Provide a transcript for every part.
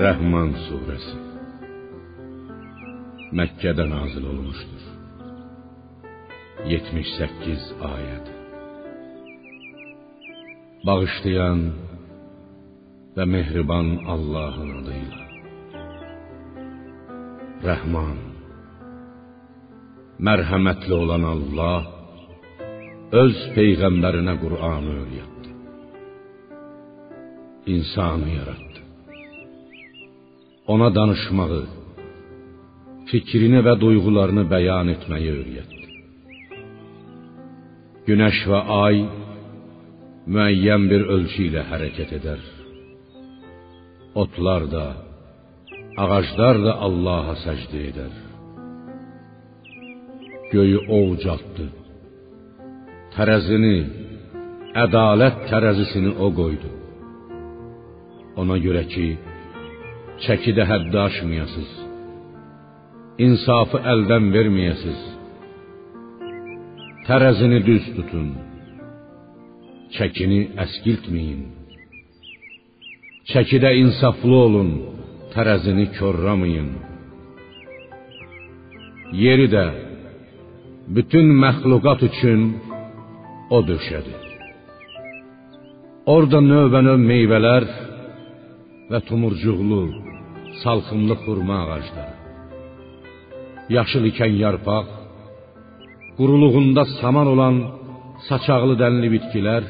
Rəhman surəsi Məkkədə nazil olmuşdur. 78 ayət. Bağışlayan və mehriban Allahın adıyla. Rəhman Mərhəmətli olan Allah öz peyğəmbərinə Qur'anı öyrətdi. İnsanı yarattı ona danışmağı, fikrini və duyğularını bəyan etməyi öyrətdi. Günəş və ay müəyyən bir ölçü ilə hərəkət edər. Otlar da, ağaclar da Allaha səcdə edər. Göyü o ucaltdı. Tərəzini, ədalət tərəzisini o qoydu. Ona görə ki, çəkidə həddi aşmayasız. İnsafı əldən verməyəsiz. Tərəzini düz tutun. Çəkini əskiltməyin. Çəkidə insaflı olun, tərəzini korlamayın. Yeri də bütün məxluqat üçün o döşədi. Orada növbə-növ meyvələr və tumurcuqlu, salxımlı xurma ağacları. Yaşıl ikən yarpaq, quruluğunda saman olan saçaqlı dənli bitkilər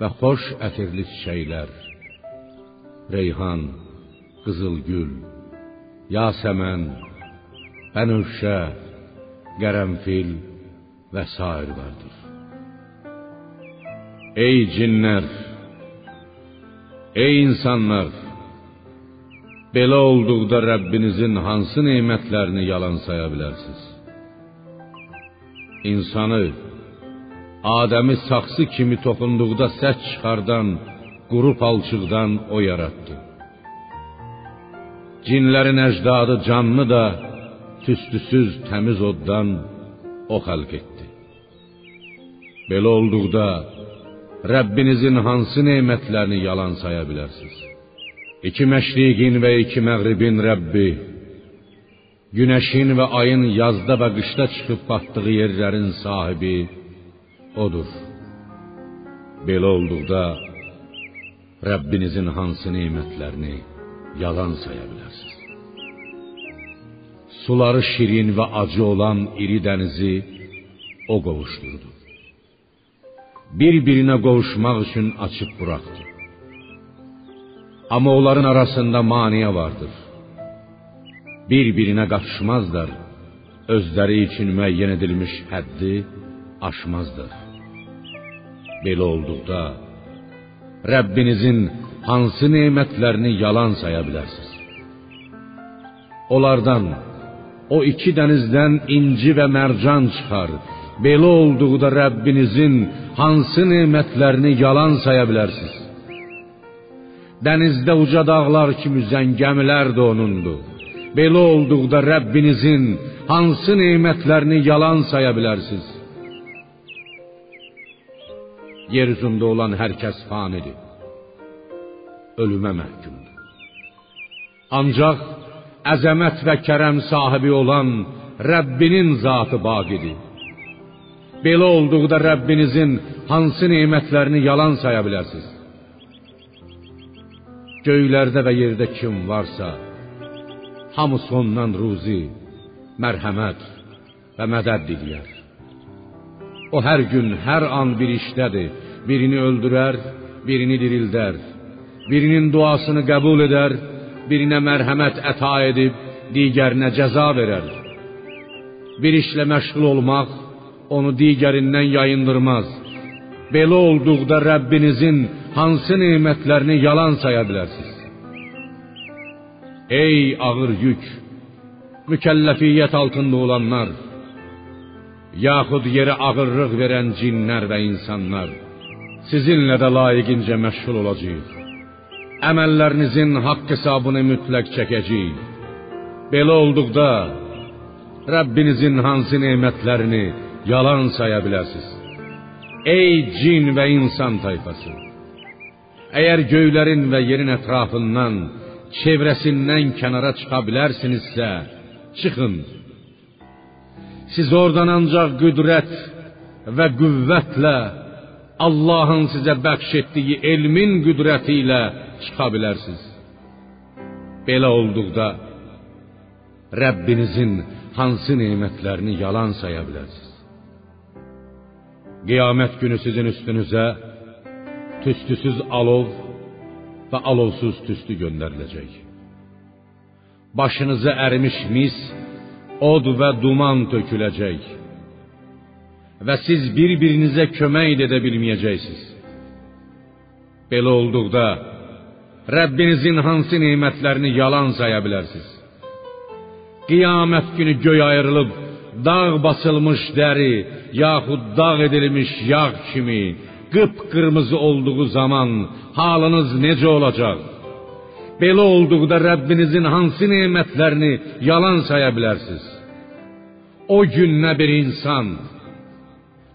və xoş ətirli çiçəklər. Reyhan, qızılgül, yasəmən, bənövşə, qərənfil və sair vardır. Ey cinlər, ey insanlar, Belə olduqda Rəbbinizin hansı nemətlərini yalan saya bilərsiniz? İnsanı Adəmi saxsı kimi toxunduqda səs çıxardan quru palçıqdan o yaratdı. Cinlərin əcdadı canlı da tüstüsüz təmiz oddan o xəlq etdi. Belə olduqda Rəbbinizin hansı nemətlərini yalan saya bilərsiniz? İki məşriqin və iki məğribin Rəbbi, günəşin və ayın yazda və qışda çıxıb batdığı yerlərin sahibi odur. Belə olduqda Rəbbinizin hansı nemətlərini yalan saya bilərsiniz? Suları şirin və acı olan iri dənizi o qovuşdurdu. Bir-birinə qovuşmaq üçün açıb buraxdı. Ama onların arasında maniye vardır. Birbirine kaçışmazlar. Özleri için müəyyən edilmiş həddi aşmazdır. Belə olduqda Rəbbinizin hansı nemətlərini yalan saya bilərsiniz? Onlardan o iki dənizdən inci və mərcan çıxar. Belə olduqda Rəbbinizin hansı nemətlərini yalan saya bilərsiniz? Dənizdə uca dağlar kimi üzən gəmilər də onundur. Belə olduqda Rəbbinizin hansı nemətlərini yalan saya bilərsiniz? Yer üzündə olan hər kəs fanidir. Ölümə məhkumdur. Ancaq əzəmət və kərəm sahibi olan Rəbbinin zatı baqidir. Belə olduqda Rəbbinizin hansı nemətlərini yalan saya bilərsiniz? Göylərdə və yerdə kim varsa, hamısı ondan ruzi, mərhəmət və mədəd diləyər. O hər gün, hər an bir işdədir. Birini öldürər, birini dirildər. Birinin duasını qəbul edər, birinə mərhəmət əta edib, digərinə cəza verər. Bir işlə məşğul olmaq onu digərindən yayındırmaz. Belə olduqda Rəbbinizin hansı nemətlərini yalan saya bilərsiniz? Ey ağır yük, mükəlləfiyyət altında olanlar, yaxud yerə ağırlıq verən cinlər və insanlar, sizinlə də layiqincə məşğul olacağıq. Əməllərinizin haqq hesabını mütləq çəkəcəyik. Belə olduqda Rəbbinizin hansı nemətlərini yalan saya bilərsiniz? Ey cin və insan tayfası! Eğer göğlerin ve yerin etrafından çevrəsindən kənara çıxa bilərsinizsə, çıxın. Siz oradan ancaq qüdrət və qüvvətlə Allahın sizə bəxş elmin qüdrəti ilə çıxa bilərsiniz. Belə olduqda Rəbbinizin hansı nemətlərini yalan saya bilərsiniz? Günü sizin üstünüzə tüstüsüz alov və alovsuz tüstü göndəriləcək. Başınıza ərimiş mis, od və duman töküləcək. Və siz bir-birinizə kömək edə bilməyəcəksiniz. Belə olduqda Rəbbinizin hansı nemətlərini yalan saya bilərsiniz? Qiyamət günü göy ayrılıb dağ basılmış dəri, yaxud dağ edilmiş yağ kimi qıpqırmızı olduğu zaman halınız necə olacaq? Belə olduqda Rəbbinizin hansı nemətlərini yalan saya bilərsiniz? O gün nə bir insan,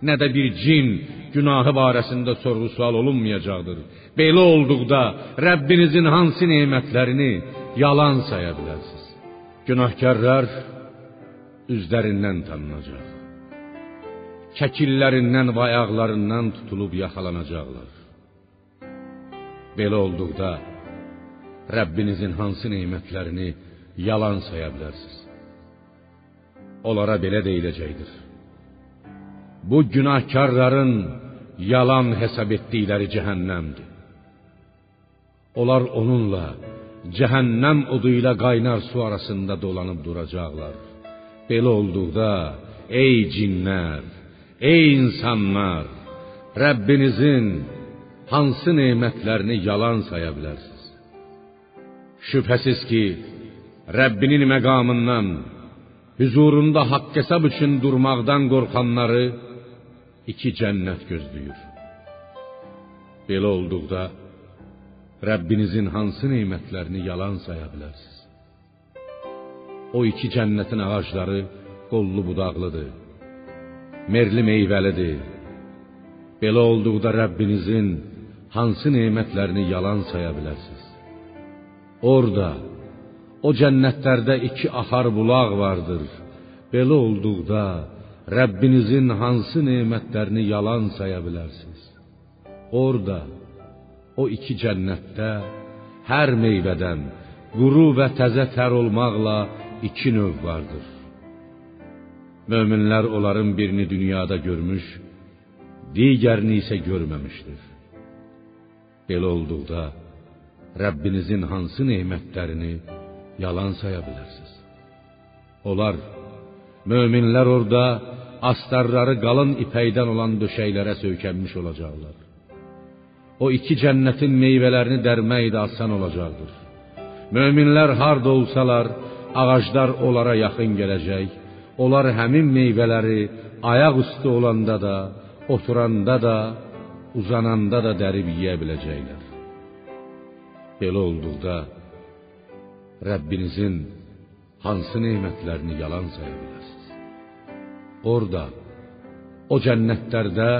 nə də bir cin günahı barəsində sorğu-sual olunmayacaqdır. Belə olduqda Rəbbinizin hansı nemətlərini yalan saya bilərsiniz? Günahkarlar üzlərindən tanınacaq. Çəkillərindən və ayaqlarından tutulub yaxalanacaqlar. Belə olduqda Rəbbinizin hansı nemətlərini yalan saya bilərsiniz? Onlara belə deyiləcəkdir. Bu günahkarların yalan hesab etdikləri cəhənnəmdir. Onlar onunla cəhənnəm odu ilə qaynar su arasında dolanıb duracaqlar. Belə olduqda ey cinlər, ey insanlar, Rəbbinizin hansı nemətlərini yalan saya bilərsiniz? Şübhəsiz ki, Rəbbinin məqamından, huzurunda haqq hesab üçün durmaqdan qorxanları iki cənnət gözləyir. Belə olduqda Rəbbinizin hansı nemətlərini yalan saya bilərsiniz? O iki cənnətin ağacları qollu budaqlıdır. Merli meyvəlidir. Belə olduqda Rəbbinizin hansı nemətlərini yalan saya bilərsiniz? Orda o cənnətlərdə iki axar bulaq vardır. Belə olduqda Rəbbinizin hansı nemətlərini yalan saya bilərsiniz? Orda o iki cənnətdə hər meyvədən quru və təzə tər olmaqla iki növ vardır. Möminlər onların birini dünyada görmüş, digərini isə görməmişdir. Belə olduqda Rəbbinizin hansı nemətlərini yalan saya bilərsiniz? Onlar möminlər orada astarları qalın ipəkdən olan döşəklərə söykənmiş olacaqlar. O iki cənnətin meyvələrini dərmək də asan olacaqdır. Möminlər harda olsalar, ağaclar onlara yaxın gələcək. Onlar həmin meyvələri ayaq üstü olanda da, oturanda da, uzananda da dərib yeyə biləcəklər. Belə olduqda Rəbbinizin hansı nemətlərini yalan saya bilərsiniz? Orda, o cənnətlərdə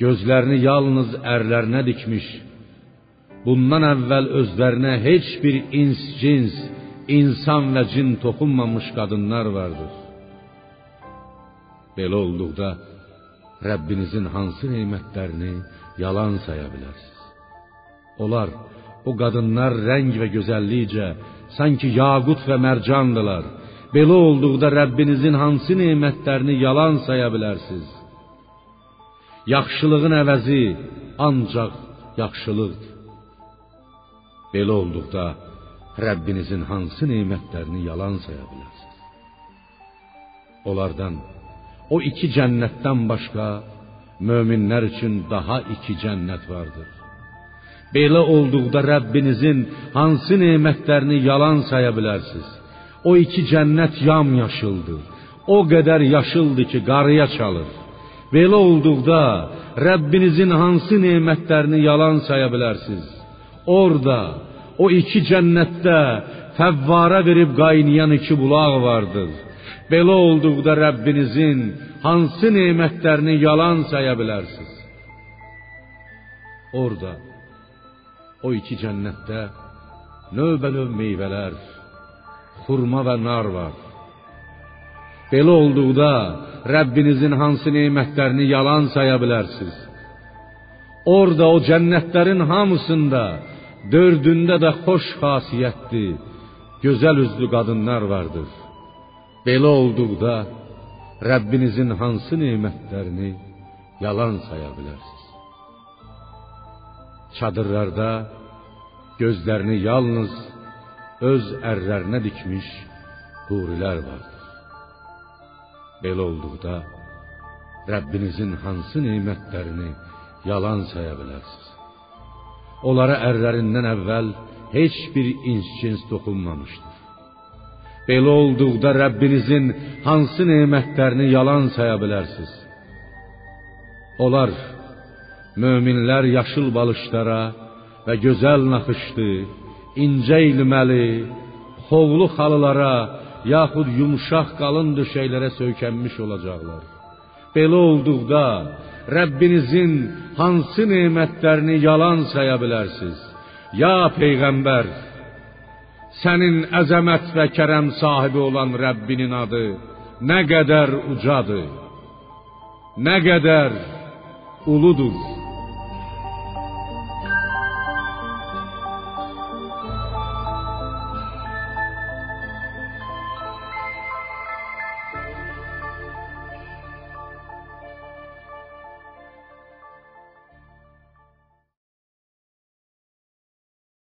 gözlərini yalnız ərlərinə dikmiş, bundan əvvəl özlərinə heç bir ins cins, insan və cin toxunmamış qadınlar vardır. Belə olduqda Rəbbinizin hansı nemətlərini yalan saya bilərsiniz? Onlar o qadınlar rəng və gözəllikcə sanki yaqut və mərcandılar. Belə olduqda Rəbbinizin hansı nemətlərini yalan saya bilərsiniz? Yaxşılığın əvəzi ancaq yaxşılıqdır. Belə olduqda Rəbbinizin hansı nemətlərini yalan saya bilərsiniz? Onlardan o iki cənnətdən başqa möminlər üçün daha iki cənnət vardır. Belə olduqda Rəbbinizin hansı nemətlərini yalan saya bilərsiniz? O iki cənnət yamyaşıldır. O qədər yaşıldır ki, qarıya çalır. Belə olduqda Rəbbinizin hansı nemətlərini yalan saya bilərsiniz? Orda o iki cənnətdə fəvvara verib qaynayan iki bulaq vardır. Belə olduqda Rəbbinizin hansı nemətlərini yalan saya bilərsiniz? Orda o iki cənnətdə növbə-növ meyvələr, xurma və nar var. Belə olduqda Rəbbinizin hansı nemətlərini yalan saya bilərsiniz? Orada o cənnətlərin hamısında dördündə də xoş xasiyyətli, gözəl üzlü qadınlar vardır. Belə olduqda Rəbbinizin hansı nemətlərini yalan saya bilərsiniz? Çadırlarda gözlərini yalnız öz ərlərinə dikmiş hurilər vardır. Belə olduqda Rəbbinizin hansı nemətlərini yalan saya bilərsiniz? Onlara ərlərindən əvvəl heç bir ins-cins toxunmamışdır. Belə olduqda Rəbbinizin hansı nemətlərini yalan saya bilərsiniz? Onlar möminlər yaşıl balışlara və gözəl naxışlı, incə ilməli, xovlu xalılara, yaxud yumşaq qalın döşəklərə söykənmiş olacaqlar. Belə olduqda Rəbbinizin hansı nemətlərini yalan saya bilərsiniz? Ya peyğəmbər, sənin əzəmət və kərəm sahibi olan Rəbbinin adı nə qədər ucadır, nə qədər uludur.